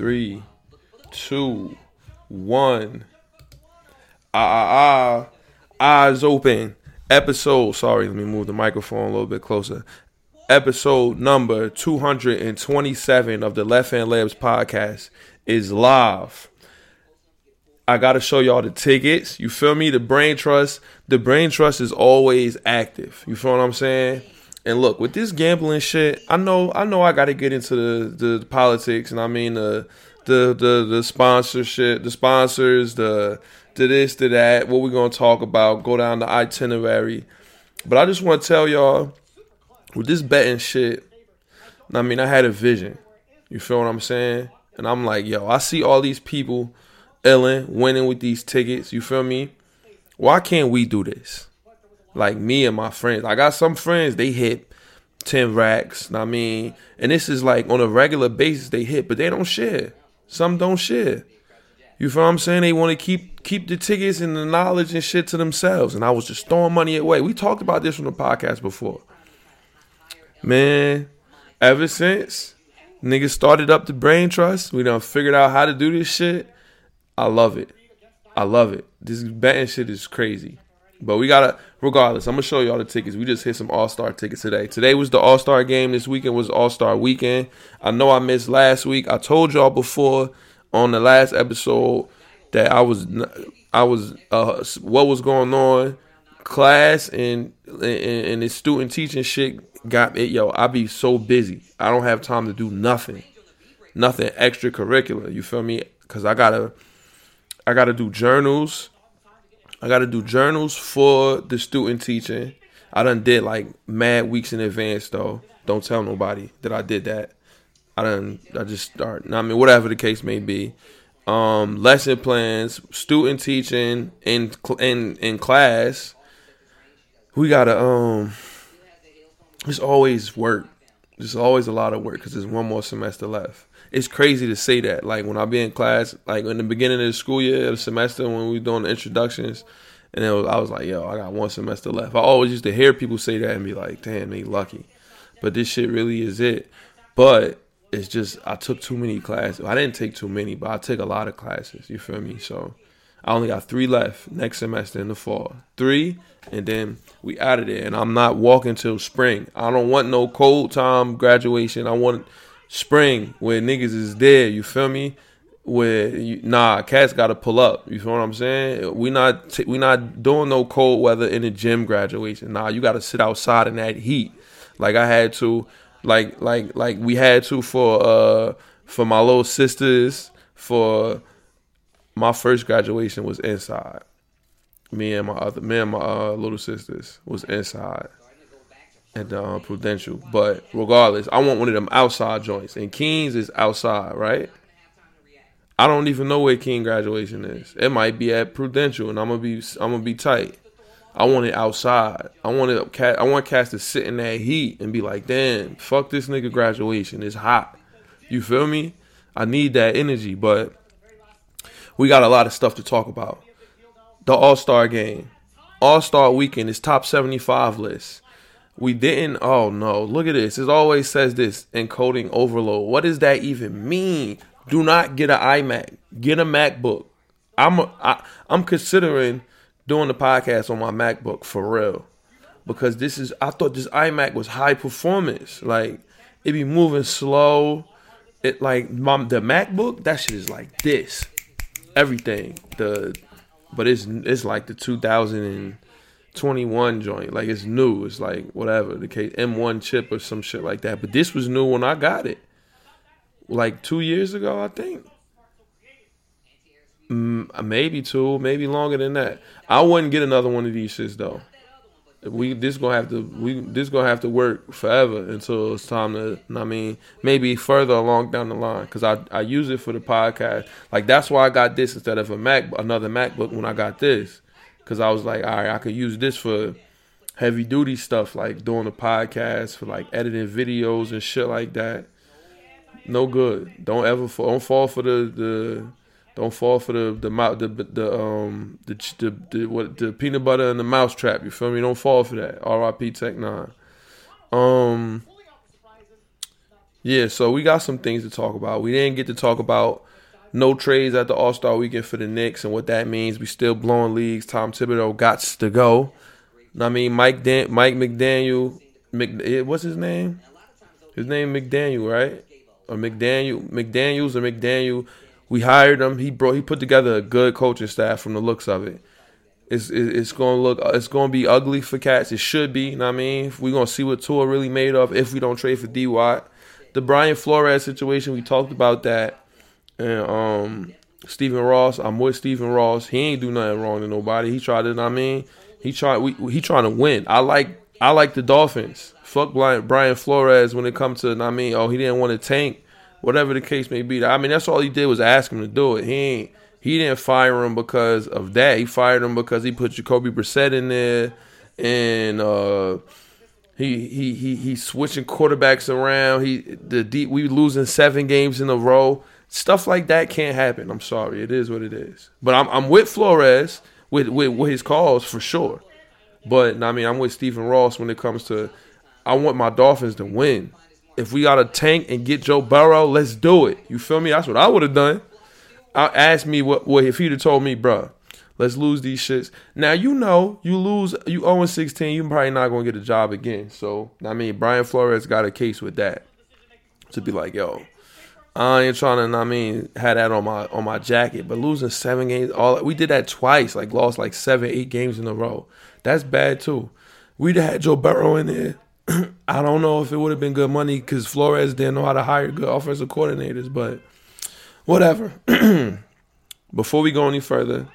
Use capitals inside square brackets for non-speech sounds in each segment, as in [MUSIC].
three, two, one. Ah, ah, ah. Eyes open. Episode. Sorry, let me move the microphone a little bit closer. Episode number 227 of the Left Hand Layups podcast is live. I gotta show y'all the tickets. You feel me? The brain trust. The brain trust is always active. You feel what I'm saying? And look, with this gambling shit, I know I know I gotta get into the, the politics and I mean the the the the sponsorship, the sponsors, the to this, to that, what we're gonna talk about, go down the itinerary. But I just wanna tell y'all, with this betting shit, I mean I had a vision. You feel what I'm saying? And I'm like, yo, I see all these people Ellen winning with these tickets. You feel me? Why can't we do this? Like me and my friends. I got some friends, they hit 10 racks. I mean, and this is like on a regular basis they hit, but they don't share. Some don't share. You feel what I'm saying? They want to keep keep the tickets and the knowledge and shit to themselves. And I was just throwing money away. We talked about this on the podcast before. Man, ever since niggas started up the brain trust, we done figured out how to do this shit. I love it. I love it. This betting shit is crazy. But we gotta, regardless, I'm gonna show y'all the tickets. We just hit some All Star tickets today. Today was the All Star game. This weekend was All Star weekend. I know I missed last week. I told y'all before on the last episode that I was, I was, uh, what was going on, class and and, and the student teaching shit got it. Yo, I be so busy. I don't have time to do nothing, nothing extracurricular. You feel me? Cause I gotta I got to do journals. I got to do journals for the student teaching. I done did like mad weeks in advance though. Don't tell nobody that I did that. I done I just start. I mean, whatever the case may be. Um, lesson plans, student teaching in in in class. We gotta um. It's always work. There's always a lot of work because there's one more semester left it's crazy to say that. Like when I be in class, like in the beginning of the school year, the semester when we doing the introductions, and was, I was like, yo, I got one semester left. I always used to hear people say that and be like, damn, they lucky. But this shit really is it. But it's just I took too many classes. I didn't take too many, but I take a lot of classes. You feel me? So I only got three left next semester in the fall. Three, and then we out of there. And I'm not walking till spring. I don't want no cold time graduation. I want spring where niggas is there. You feel me? Where you, nah, cats got to pull up. You feel what I'm saying? We not t- we not doing no cold weather in the gym graduation. Nah, you got to sit outside in that heat. Like I had to, like like like we had to for uh for my little sisters for my first graduation was inside. Me and my other me and my uh, little sisters was inside at the uh, Prudential. But regardless, I want one of them outside joints. And Kings is outside, right? I don't even know where King graduation is. It might be at Prudential, and I'm gonna be I'm gonna be tight. I want it outside. I want it. I want cats to sit in that heat and be like, "Damn, fuck this nigga graduation. It's hot." You feel me? I need that energy, but we got a lot of stuff to talk about. The All Star game, All Star weekend is top 75 list. We didn't. Oh no! Look at this. It always says this encoding overload. What does that even mean? Do not get an iMac. Get a MacBook. I'm I'm considering doing the podcast on my MacBook for real because this is. I thought this iMac was high performance. Like it be moving slow. It like my the MacBook. That shit is like this. Everything. The but it's it's like the 2000 and 21 joint. Like it's new. It's like whatever the case, M1 chip or some shit like that. But this was new when I got it, like two years ago, I think. Mm, maybe two, maybe longer than that. I wouldn't get another one of these shits though. We this gonna have to we this gonna have to work forever until it's time to. I mean, maybe further along down the line because I I use it for the podcast. Like that's why I got this instead of a Mac another MacBook when I got this because I was like, all right, I could use this for heavy duty stuff like doing a podcast for like editing videos and shit like that. No good. Don't ever fall, don't fall for the the don't fall for the the the the, the um the, the the what the peanut butter and the mouse trap. You feel me? Don't fall for that. R.I.P. Tech Nine. Um. Yeah, so we got some things to talk about. We didn't get to talk about no trades at the All Star weekend for the Knicks and what that means. We still blowing leagues. Tom Thibodeau got to go. I mean, Mike Dan- Mike McDaniel, Mc- what's his name? His name McDaniel, right? Or McDaniel, McDaniel's or McDaniel. We hired him. He brought. He put together a good coaching staff from the looks of it. It's it's going to look. It's going to be ugly for cats. It should be. You know what I mean? We're going to see what Tua really made of if we don't trade for D Watt. The Brian Flores situation. We talked about that. And um, Stephen Ross. I'm with Stephen Ross. He ain't do nothing wrong to nobody. He tried know I mean? He tried. We, he trying to win. I like. I like the Dolphins. Fuck Brian Flores when it comes to. I mean, oh, he didn't want to tank. Whatever the case may be. I mean, that's all he did was ask him to do it. He ain't. He didn't fire him because of that. He fired him because he put Jacoby Brissett in there, and uh, he he he he's switching quarterbacks around. He the deep we losing seven games in a row. Stuff like that can't happen. I'm sorry. It is what it is. But I'm I'm with Flores with with, with his calls for sure. But I mean, I'm with Stephen Ross when it comes to I want my Dolphins to win. If we got a tank and get Joe Burrow, let's do it. You feel me? That's what I would have done. I asked me what, what if he'd have told me, bro, let's lose these shits. Now you know you lose you 0 16, you're probably not gonna get a job again. So I mean, Brian Flores got a case with that to be like, yo, I ain't trying to. I mean, had that on my on my jacket, but losing seven games, all we did that twice. Like lost like seven, eight games in a row. That's bad too. We'd had Joe Burrow in there. [CLEARS THROAT] I don't know if it would have been good money because Flores didn't know how to hire good offensive coordinators, but whatever. [CLEARS THROAT] Before we go any further,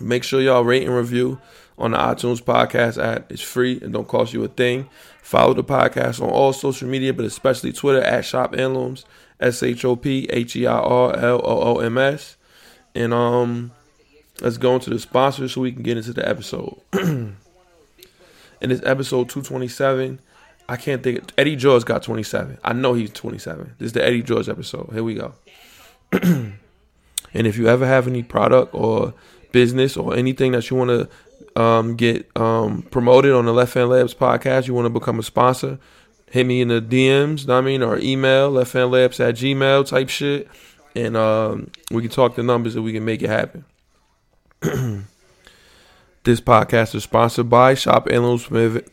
make sure y'all rate and review on the iTunes podcast app. It's free and don't cost you a thing. Follow the podcast on all social media, but especially Twitter at Shop Heirlooms, S H O P H E I R L O O M S. And um, let's go into the sponsors so we can get into the episode. [CLEARS THROAT] In this episode 227, I can't think. Eddie George got 27. I know he's 27. This is the Eddie George episode. Here we go. [CLEARS THROAT] and if you ever have any product or business or anything that you want to um, get um, promoted on the Left Hand Layups podcast, you want to become a sponsor, hit me in the DMs, know I mean, or email, lefthandlayups at gmail type shit. And um, we can talk the numbers and we can make it happen. [CLEARS THROAT] this podcast is sponsored by Shop Heirlooms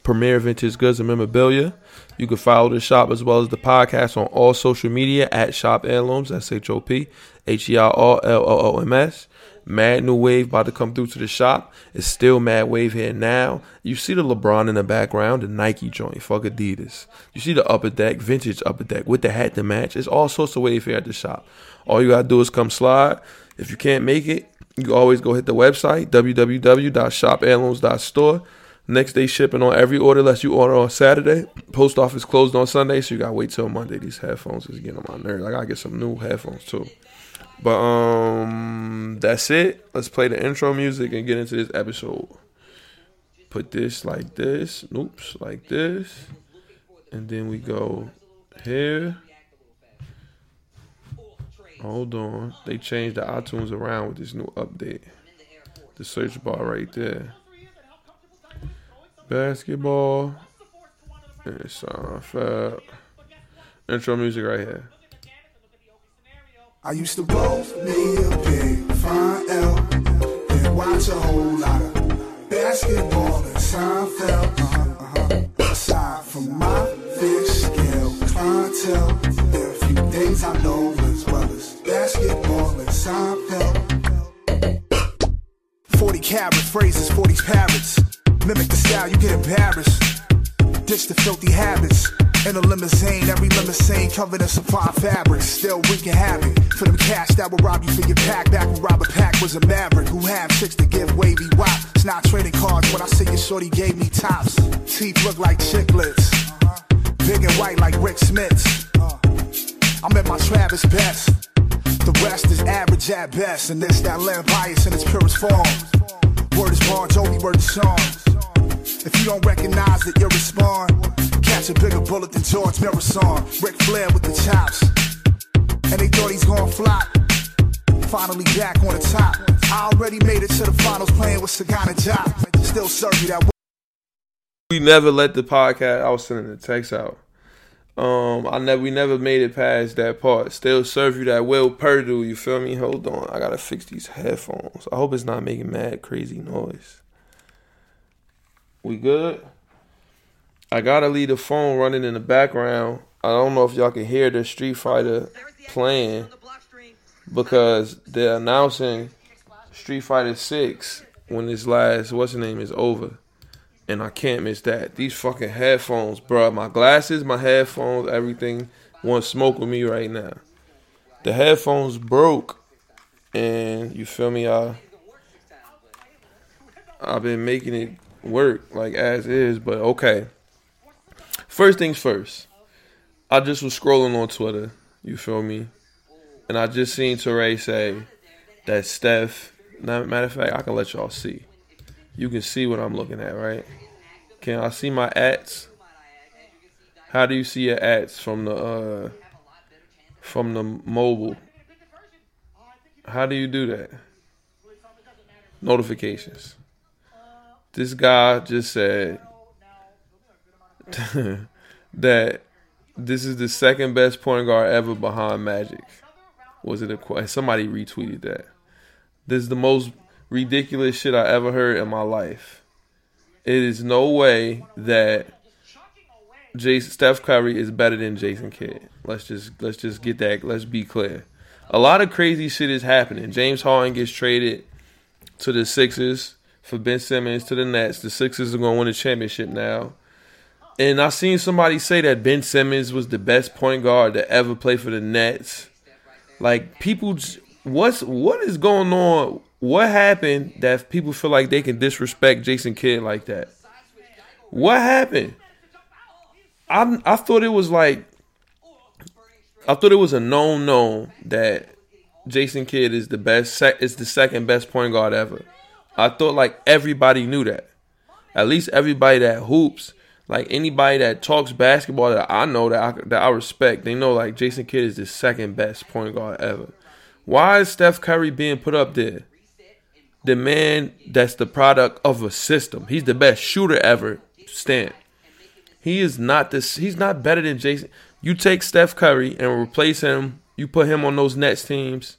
Premier Vintage Goods and Memorabilia. You can follow the shop as well as the podcast on all social media at Shop Heirlooms. S H O P H E R L O O M S. Mad new wave about to come through to the shop. It's still mad wave here now. You see the LeBron in the background, the Nike joint, fuck Adidas. You see the upper deck, vintage upper deck with the hat to match. It's all sorts of wave here at the shop. All you gotta do is come slide. If you can't make it, you always go hit the website www.shopheirlooms.store. Next day shipping on every order unless you order on Saturday. Post office closed on Sunday, so you gotta wait till Monday. These headphones is getting on my nerves. I gotta get some new headphones too. But um that's it. Let's play the intro music and get into this episode. Put this like this. Oops, like this. And then we go here. Hold on. They changed the iTunes around with this new update. The search bar right there basketball, and Seinfeld. Intro music right here. I used to both me a big fine L and watch a whole lot of basketball and Seinfeld. Uh-huh, uh-huh. Aside from my fish scale clientele, there are a few things I know as well as basketball and Seinfeld. 40 carat phrases, 40 parrots. Mimic the style, you get embarrassed. Ditch the filthy habits. In a limousine, every limousine covered in supply fabrics. Still we can have it. for them cash that will rob you for your pack. Back when Robert Pack was a maverick who had chicks to give wavy wop. It's not trading cards when I see your shorty gave me tops. Teeth look like chiclets. Uh-huh. Big and white like Rik Smits. Uh-huh. I'm at my Travis best. The rest is average at best, and this that land bias in its purest form. Word is Bon Jovi, word is songs. If you don't recognize that you're respond, catch a bigger bullet than George Muresan. Ric Flair with the chops. And they thought he's gonna flop. Finally back on the top. I already made it to the finals playing with Sagana Diop. Still serve you that. We never let the podcast. I was sending the text out. Um, I never we never made it past that part. Still serve you that Will Perdue. You feel me? Hold on, I gotta fix these headphones. I hope it's not making mad crazy noise. We good? I gotta leave the phone running in the background. I don't know if y'all can hear the Street Fighter playing because they're announcing Street Fighter Six when this last what's the name is over and I can't miss that. These fucking headphones, bro. My glasses, my headphones, everything want smoke with me right now. The headphones broke, and you feel me? I I've been making it work like as is, but okay. First things first. I just was scrolling on Twitter. You feel me? And I just seen Teray say that Steph. Now, Matter of fact, I can let y'all see you can see what I'm looking at, right? Can I see my ads? How do you see your ads from the uh, from the mobile? How do you do that? Notifications. This guy just said [LAUGHS] that this is the second best point guard ever behind Magic. Was it a question? somebody retweeted that? This is the most ridiculous shit I ever heard in my life. It is no way that Jason Steph Curry is better than Jason Kidd. Let's just let's just get that. Let's be clear. A lot of crazy shit is happening. James Harden gets traded to the Sixers for Ben Simmons to the Nets. The Sixers are going to win the championship now. And I seen somebody say that Ben Simmons was the best point guard to ever play for the Nets. Like people, what's what is going on what happened that people feel like they can disrespect Jason Kidd like that? What happened? I I thought it was like I thought it was a known known that Jason Kidd is the best is the second best point guard ever. I thought like everybody knew that. At least everybody that hoops, like anybody that talks basketball that I know that I, that I respect, they know like Jason Kidd is the second best point guard ever. Why is Steph Curry being put up there? the man that's the product of a system. He's the best shooter ever. Stand. He is not this. He's not better than Jason. You take Steph Curry and replace him. You put him on those Nets teams.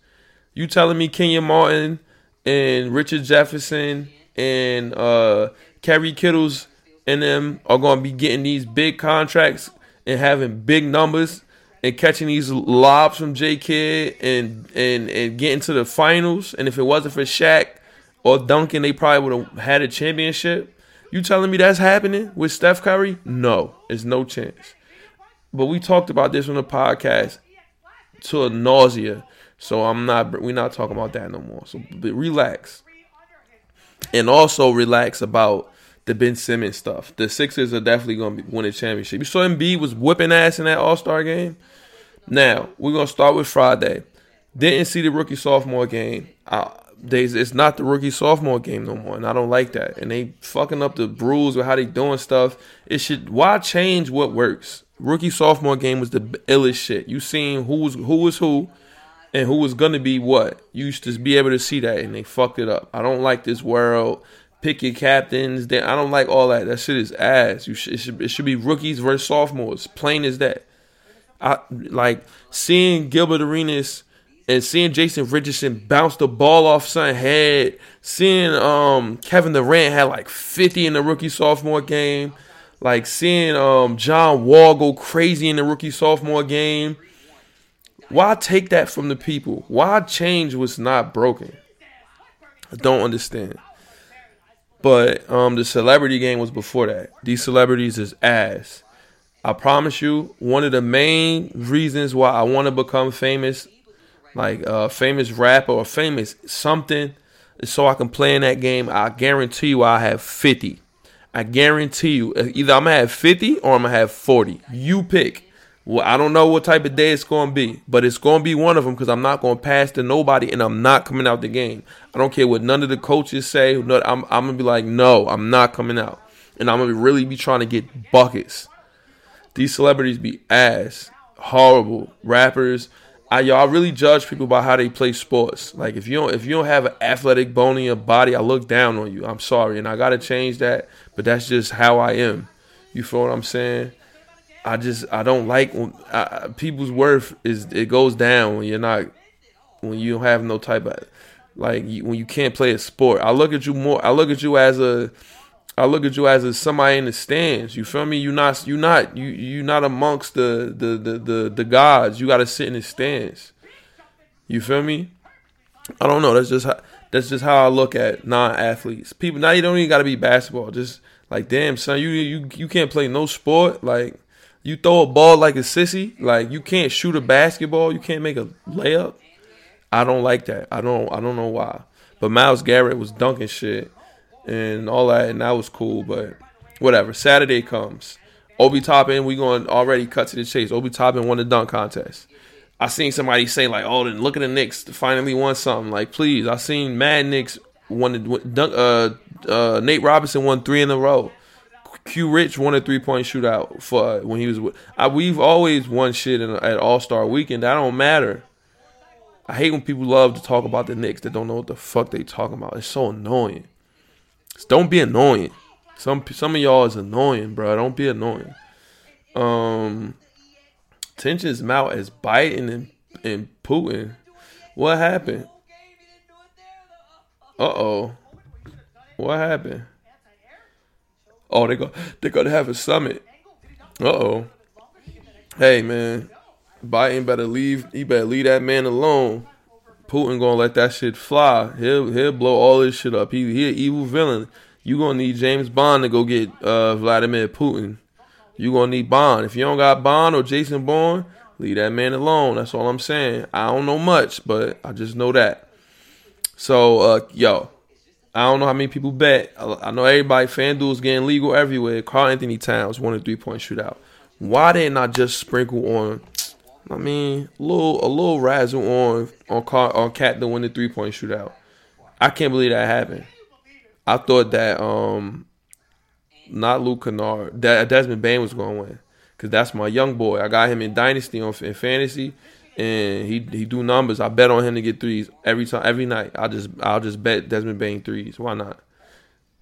You telling me Kenyon Martin and Richard Jefferson and uh Kerry Kittles and them are going to be getting these big contracts and having big numbers and catching these lobs from J Kidd and and and getting to the finals. And if it wasn't for Shaq or Duncan, they probably would have had a championship. You telling me that's happening with Steph Curry? No, it's no chance. But we talked about this on the podcast to a nausea. So I'm not we're not talking about that no more. So relax. And also relax about the Ben Simmons stuff. The Sixers are definitely gonna win a championship. You saw Embiid was whipping ass in that All Star game. Now we're gonna start with Friday. Didn't see the rookie sophomore game. It's not the rookie sophomore game no more, and I don't like that. And they fucking up the rules with how they doing stuff. It should why change what works? Rookie sophomore game was the illest shit. You seen who was who was who, and who was gonna be what. You used to be able to see that, and they fucked it up. I don't like this world. Pick your captains. Then I don't like all that. That shit is ass. You it, should it should be rookies versus sophomores. Plain as that. I like seeing Gilbert Arenas and seeing Jason Richardson bounce the ball off son head, seeing um Kevin Durant had like 50 in the rookie sophomore game, like seeing um John Wall go crazy in the rookie sophomore game. Why take that from the people? Why change what's not broken? I don't understand. But um the celebrity game was before that. These celebrities is ass. I promise you, one of the main reasons why I want to become famous like a famous rapper or famous something, so I can play in that game. I guarantee you, I have fifty. I guarantee you, either I'm gonna have fifty or I'm gonna have forty. You pick. Well, I don't know what type of day it's gonna be, but it's gonna be one of them because I'm not gonna pass to nobody, and I'm not coming out the game. I don't care what none of the coaches say. I'm, I'm gonna be like, no, I'm not coming out, and I'm gonna really be trying to get buckets. These celebrities be ass, horrible rappers. I y'all really judge people by how they play sports. Like if you don't if you don't have an athletic bone in your body, I look down on you. I'm sorry, and I gotta change that. But that's just how I am. You feel what I'm saying? I just I don't like when I, people's worth is it goes down when you're not when you don't have no type of like you, when you can't play a sport. I look at you more. I look at you as a I look at you as a somebody in the stands. You feel me? You not you not you you not amongst the the the the, the gods. You got to sit in the stands. You feel me? I don't know. That's just how that's just how I look at non-athletes. People now you don't even got to be basketball. Just like damn son, you you you can't play no sport. Like you throw a ball like a sissy. Like you can't shoot a basketball. You can't make a layup. I don't like that. I don't I don't know why. But Myles Garrett was dunking shit and all that, and that was cool. But whatever. Saturday comes. Obi Toppin, we going already cut to the chase. Obi Toppin won the dunk contest. I seen somebody say like, "Oh, then look at the Knicks finally won something." Like, please, I seen Mad Knicks won the dunk. uh, uh, Nate Robinson won three in a row. Q Rich won a three point shootout for when he was with. I, we've always won shit in, at All Star Weekend. That don't matter. I hate when people love to talk about the Knicks that don't know what the fuck they talking about. It's so annoying. Just don't be annoying. Some some of y'all is annoying, bro. Don't be annoying. Um, tensions mount as Biden and, and Putin. What happened? Uh oh. What happened? Oh, they go. They're gonna have a summit. Uh oh. Hey man, Biden better leave. He better leave that man alone. Putin gonna let that shit fly. He'll he'll blow all this shit up. He he an evil villain. You gonna need James Bond to go get uh, Vladimir Putin. You gonna need Bond. If you don't got Bond or Jason Bourne, leave that man alone. That's all I'm saying. I don't know much, but I just know that. So uh, yo, I don't know how many people bet. I, know everybody. FanDuel's getting legal everywhere. Karl-Anthony Towns won a three point shootout. Why didn't I just sprinkle on? I mean, a little a little razzle on on Car, on Cat to win the three point shootout. I can't believe that happened. I thought that um not Luke Kennard, that Desmond Bane was going to win because that's my young boy. I got him in Dynasty on in fantasy, and he he do numbers. I bet on him to get threes every time, every night. I just I'll just bet Desmond Bane threes. Why not?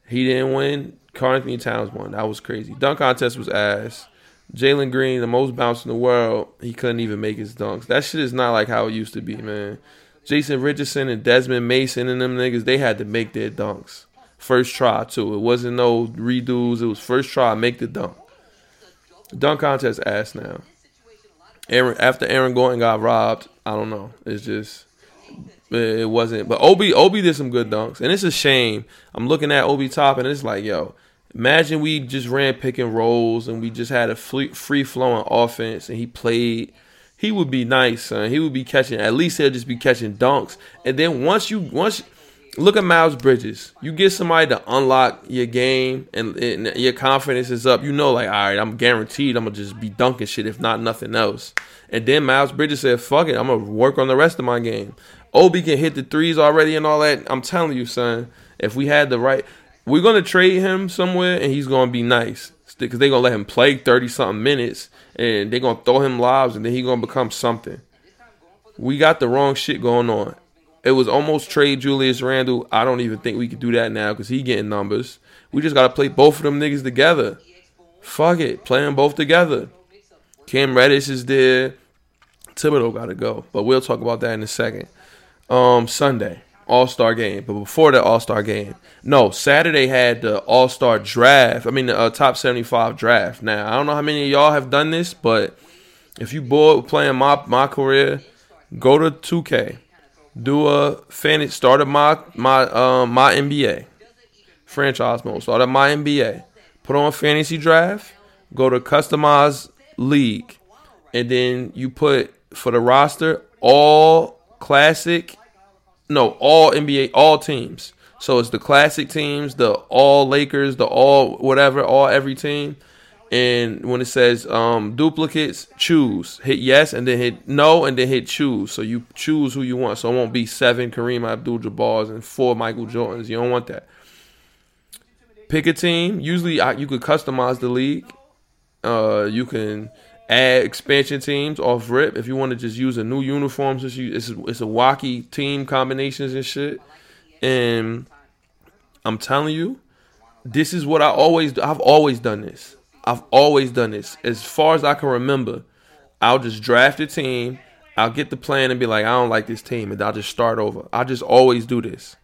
He didn't win. Karl-Anthony Towns won. That was crazy. Dunk contest was ass. Jalen Green, the most bounce in the world, he couldn't even make his dunks. That shit is not like how it used to be, man. Jason Richardson and Desmond Mason and them niggas, they had to make their dunks. First try too. It wasn't no redos. It was first try. Make the dunk. dunk contest ass now. Aaron after Aaron Gordon got robbed. I don't know. It's just it wasn't. But Obi Obi did some good dunks, and it's a shame. I'm looking at Obi top, and it's like, yo, imagine we just ran pick and rolls, and we just had a free flowing offense, and he played. He would be nice, son. He would be catching. At least he'll just be catching dunks, and then once you once look at Miles Bridges. You get somebody to unlock your game and, and, your confidence is up. You know, like, all right, I'm guaranteed I'm gonna just be dunking shit, if not nothing else. And then Miles Bridges said, fuck it, I'm gonna work on the rest of my game. Obi can hit the threes already and all that. I'm telling you, son, if we had the right, we're gonna trade him somewhere and he's gonna be nice because they're gonna let him play 30 something minutes and they're gonna throw him lives and then he's gonna become something. We got the wrong shit going on. It was almost trade Julius Randle. I don't even think we could do that now because he getting numbers. We just gotta play both of them niggas together. Fuck it, play them both together. Cam Reddish is there. Thibodeau gotta go, but we'll talk about that in a second. Um, Sunday All Star game, but before the All Star game, no, Saturday had the All Star draft. I mean, the uh, top seventy five draft. Now I don't know how many of y'all have done this, but if you bored playing my my career, go to two K do a fantasy start started my my um my NBA franchise mode. Started my NBA. Put on fantasy draft. Go to customize league, and then you put for the roster all classic, no all NBA all teams. So it's the classic teams, the all Lakers, the all whatever, all every team and when it says um, duplicates, choose. Hit yes and then hit no and then hit choose. So you choose who you want. So it won't be seven Kareem Abdul-Jabbar's and four Michael Jordans. You don't want that. Pick a team. Usually you could customize the league. Uh, you can add expansion teams off rip if you want to just use a new uniform. Since you, it's it's a wacky team combinations and shit. And I'm telling you, this is what I always I've always done this. I've always done this. As far as I can remember, I'll just draft a team. I'll get the plan and be like, I don't like this team, and I'll just start over. I just always do this.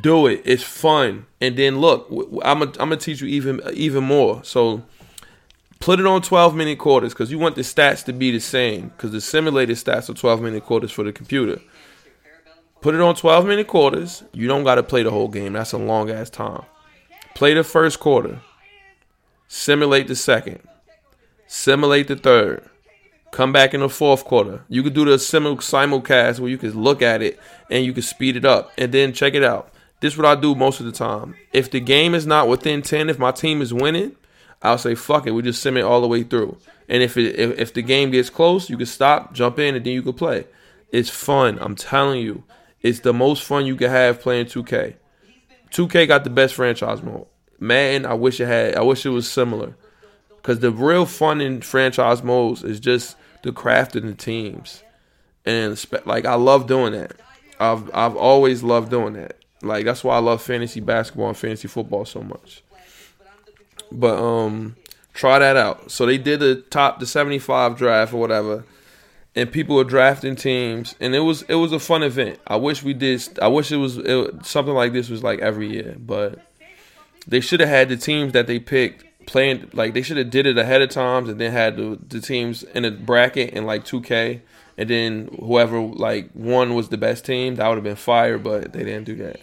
Do it. It's fun. And then look, I'm gonna I'm gonna teach you even even more. So put it on 12 minute quarters because you want the stats to be the same because the simulated stats are 12 minute quarters for the computer. Put it on 12 minute quarters. You don't got to play the whole game. That's a long ass time. Play the first quarter. Simulate the second. Simulate the third. Come back in the fourth quarter. You could do the simul- simulcast where you could look at it and you could speed it up and then check it out. This is what I do most of the time. If the game is not within 10, if my team is winning, I'll say fuck it. We just sim it all the way through. And if it if, if the game gets close, you can stop, jump in, and then you can play. It's fun. I'm telling you, it's the most fun you can have playing 2K. 2K got the best franchise mode. Man, I wish it had. I wish it was similar. Cause the real fun in franchise modes is just the craft the teams, and like I love doing that. I've I've always loved doing that. Like that's why I love fantasy basketball and fantasy football so much. But um, try that out. So they did the top the seventy five draft or whatever, and people were drafting teams, and it was it was a fun event. I wish we did. I wish it was it, something like this was like every year, but they should have had the teams that they picked playing like they should have did it ahead of times and then had the, the teams in a bracket in like 2K and then whoever like one was the best team that would have been fire but they didn't do that.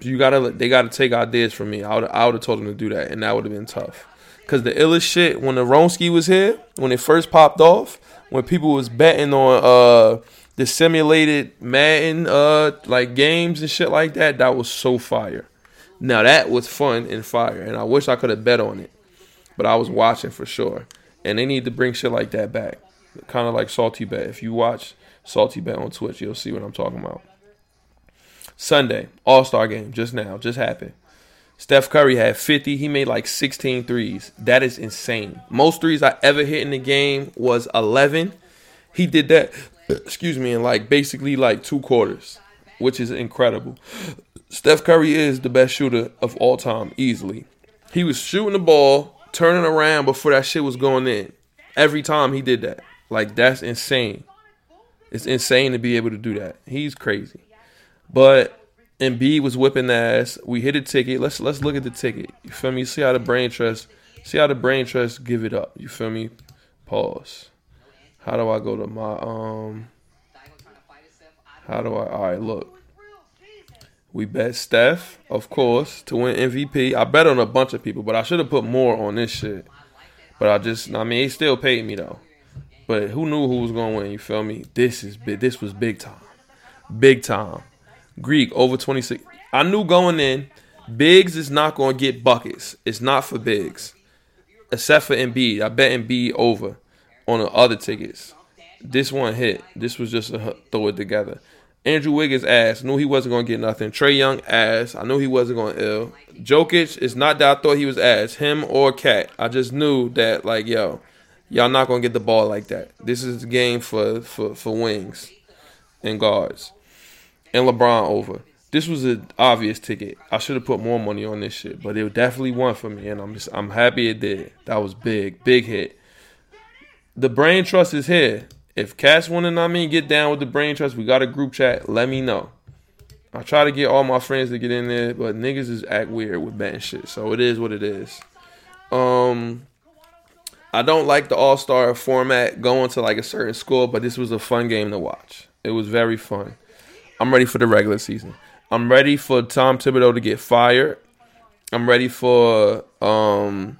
You gotta they gotta take ideas from me. I would I would have told them to do that and that would have been tough. Because the illest shit when the Ronski was here when it first popped off when people was betting on uh the simulated Madden uh like games and shit like that that was so fire now that was fun and fire, and I wish I could have bet on it, but I was watching for sure. And they need to bring shit like that back, kind of like Salty Bet. If you watch Salty Bet on Twitch, you'll see what I'm talking about. Sunday, All Star game, just now, just happened. Steph Curry had 50. He made like 16 threes. That is insane. Most threes I ever hit in the game was 11. He did that, [CLEARS THROAT] excuse me, in like basically like two quarters, which is incredible. Steph Curry is the best shooter of all time, easily. He was shooting the ball, turning around before that shit was going in. Every time he did that. Like, that's insane. It's insane to be able to do that. He's crazy. But Embiid was whipping ass. We hit a ticket. Let's let's look at the ticket. You feel me? See how the brain trust see how the brain trust give it up. You feel me? Pause. How do I go to my um how do I all right look. We bet Steph, of course, to win MVP. I bet on a bunch of people, but I should have put more on this shit. But I just, I mean, he still paid me though. But who knew who was gonna win? You feel me? This is big. This was big time, big time. Greek over twenty six. I knew going in, Biggs is not gonna get buckets. It's not for Biggs, except for Embiid. I bet Embiid over on the other tickets. This one hit. This was just a throw it together. Andrew Wiggins ass. Knew he wasn't gonna get nothing. Trae Young ass. I knew he wasn't gonna ill. Jokic is not that I thought he was ass. Him or Cat. I just knew that like yo, y'all not gonna get the ball like that. This is the game for for for wings and guards. And LeBron over. This was an obvious ticket. I should have put more money on this shit, but it definitely won for me, and I'm just I'm happy it did. That was big, big hit. The brain trust is here. If Cass want to, I mean, get down with the brain trust, we got a group chat. Let me know. I try to get all my friends to get in there, but niggas is act weird with betting shit. So it is what it is. Um, I don't like the All Star format going to like a certain school, but this was a fun game to watch. It was very fun. I'm ready for the regular season. I'm ready for Tom Thibodeau to get fired. I'm ready for um,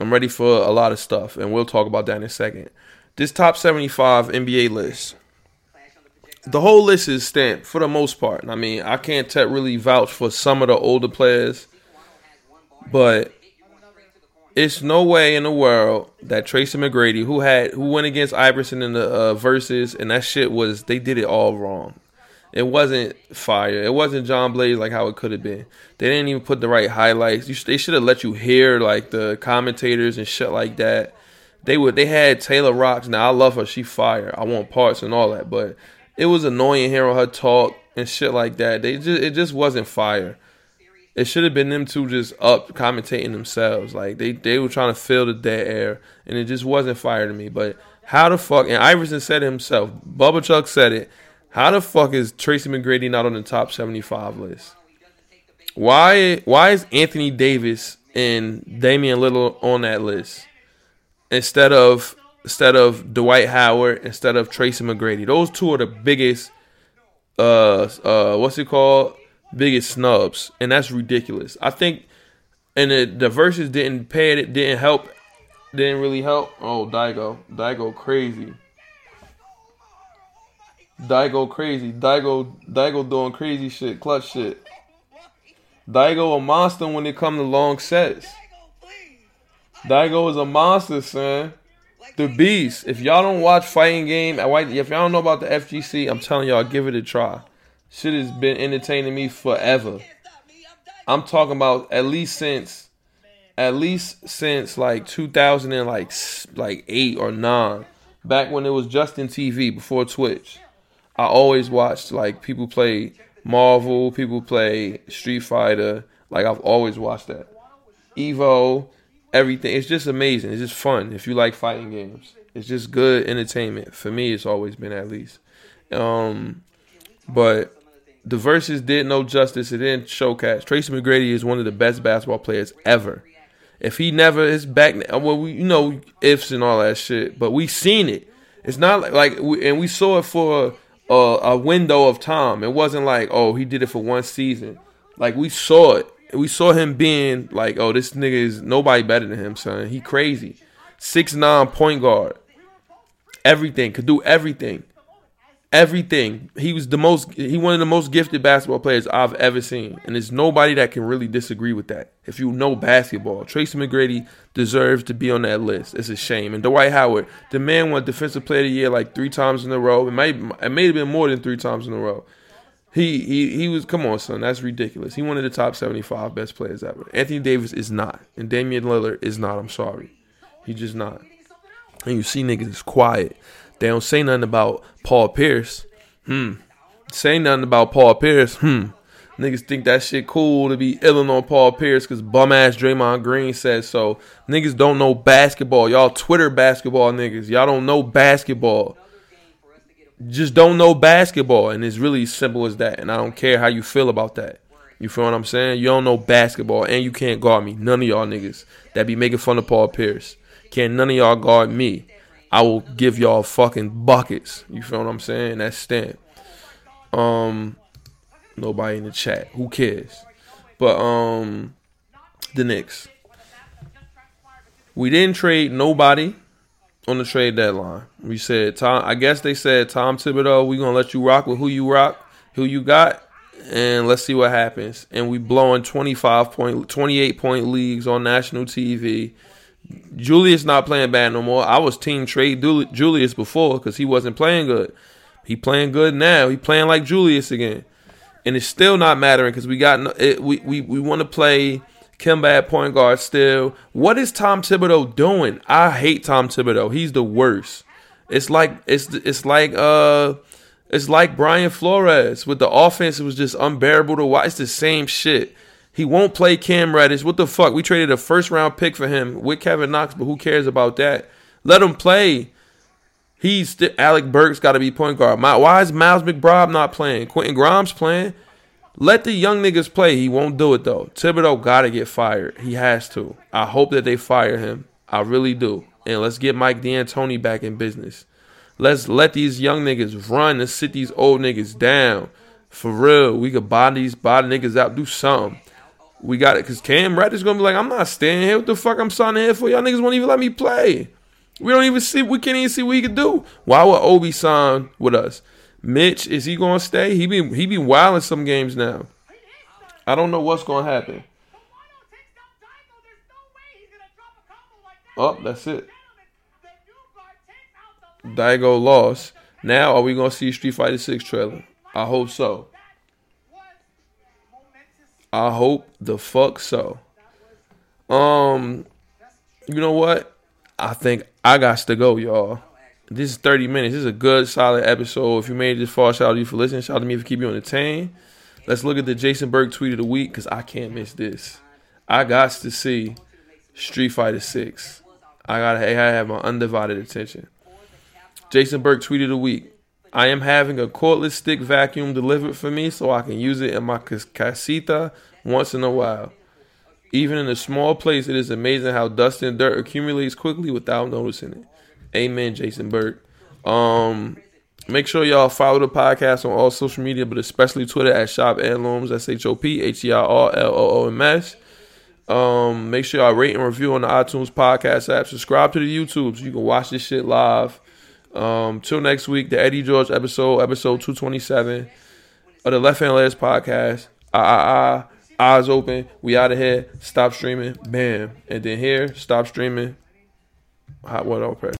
I'm ready for a lot of stuff, and we'll talk about that in a second this top 75 NBA list, the whole list is stamped for the most part. I mean, I can't t- really vouch for some of the older players, but it's no way in the world that Tracy McGrady, who had who went against Iverson in the uh, Verzuz, and that shit was they did it all wrong. It wasn't fire. It wasn't John Blaze like how it could have been. They didn't even put the right highlights. You, they should have let you hear like the commentators and shit like that they would they had Taylor Rooks. Now I love her, she fire. I want parts and all that, but it was annoying hearing her talk and shit like that. They just it just wasn't fire. It should have been them two just up commentating themselves. Like they they were trying to fill the dead air, and it just wasn't fire to me. But how the fuck? And Iverson said it himself. Bubba Chuck said it. How the fuck is Tracy McGrady not on the top seventy five list? Why why is Anthony Davis and Damian Lillard on that list instead of instead of Dwight Howard instead of Tracy McGrady? Those two are the biggest uh uh what's it called? Biggest snubs, and that's ridiculous. I think and the the Verzuz didn't pay it didn't help didn't really help. Oh, Daigo. Daigo crazy. Daigo crazy. Daigo Daigo doing crazy shit, clutch shit. Daigo a monster when it come to long sets. Daigo is a monster, son. The beast. If y'all don't watch fighting game, if y'all don't know about the FGC, I'm telling y'all, give it a try. Shit has been entertaining me forever. I'm talking about at least since, at least since like 2000 and like like eight or nine, back when it was just in TV before Twitch. I always watched like people play Marvel, people play Street Fighter. Like I've always watched that. Evo, everything. It's just amazing. It's just fun if you like fighting games. It's just good entertainment. For me, it's always been at least. Um, but the Verzuz did no justice. It didn't showcase. Tracy McGrady is one of the best basketball players ever. If he never is back, well, we you know ifs and all that shit, but we've seen it. It's not like, like and we saw it for a, a window of time. It wasn't like oh he did it for one season. Like we saw it we saw him being like, oh, this nigga is nobody better than him, son. He crazy. Six nine point guard. Everything. Could do everything. Everything. He was the most he one of the most gifted basketball players I've ever seen. And there's nobody that can really disagree with that. If you know basketball. Tracy McGrady deserves to be on that list. It's a shame. And Dwight Howard, the man won defensive player of the year like three times in a row. It might it may have been more than three times in a row. He he he was come on, son. That's ridiculous. He one of the top seventy five best players ever. Anthony Davis is not, and Damian Lillard is not. I'm sorry, he just not. And you see niggas is quiet. They don't say nothing about Paul Pierce. Hmm. Say nothing about Paul Pierce. Hmm. Niggas think that shit cool to be illing on Paul Pierce because bum ass Draymond Green says so. Niggas don't know basketball. Y'all Twitter basketball niggas. Y'all don't know basketball just don't know basketball, and it's really simple as that. And I don't care how you feel about that. You feel what I'm saying? You don't know basketball, and you can't guard me. None of y'all niggas that be making fun of Paul Pierce. Can none of y'all guard me? I will give y'all fucking buckets. You feel what I'm saying? That's stamp. Um, nobody in the chat. Who cares? But um, the Knicks. We didn't trade nobody on the trade deadline. We said Tom. I guess they said Tom Thibodeau. We gonna let you rock with who you rock, who you got, and let's see what happens. And we blowing twenty five point, twenty eight point leagues on national TV. Julius not playing bad no more. I was team trade Julius before because he wasn't playing good. He playing good now. He playing like Julius again, and it's still not mattering because we got it, we we we want to play Kemba at point guard still. What is Tom Thibodeau doing? I hate Tom Thibodeau. He's the worst. It's like it's it's like uh it's like Brian Flores with the offense. It was just unbearable to watch. It's the same shit. He won't play Cam Reddish. What the fuck? We traded a first round pick for him with Kevin Knox, but who cares about that? Let him play. He's st- Alec Burks got to be point guard. My, why is Miles McBride not playing? Quentin Grimes playing. Let the young niggas play. He won't do it though. Thibodeau gotta get fired. He has to. I hope that they fire him. I really do. And let's get Mike D'Antoni back in business. Let's let these young niggas run and sit these old niggas down. For real. We could buy these buy the niggas out, do something. We got it. Cause Cam Reddish gonna be like, I'm not staying here. What the fuck I'm signing here for? Y'all niggas won't even let me play. We don't even see we can't even see what he could do. Why would Obi sign with us? Mitch, is he gonna stay? He be he be wild in some games now. I don't know what's gonna happen. Oh, that's it. Daigo lost. Now are we gonna see Street Fighter 6 trailer? I hope so. I hope the fuck so. Um you know what? I think I got to go, y'all. This is 30 minutes. This is a good, solid episode. If you made it this far, shout out to you for listening. Shout out to me for keeping you entertained. Let's look at the Jason Burke tweet of the week because I can't miss this. I got to see Street Fighter Six. I gotta I have my undivided attention. Jason Burke tweeted a week. I am having a cordless stick vacuum delivered for me so I can use it in my casita once in a while. Even in a small place, it is amazing how dust and dirt accumulates quickly without noticing it. Amen, Jason Burke. Um, make sure y'all follow the podcast on all social media, but especially Twitter at Shop Heirlooms, S H O P H E R R L O O M S. Um, make sure y'all rate and review on the iTunes podcast app. Subscribe to the YouTube so you can watch this shit live. Um, till next week, the Eddie George episode, episode 227 of the Left Hand Layups podcast. Ah, ah, ah, eyes open. We out of here. Stop streaming. Bam. And then here, stop streaming. Hot water press.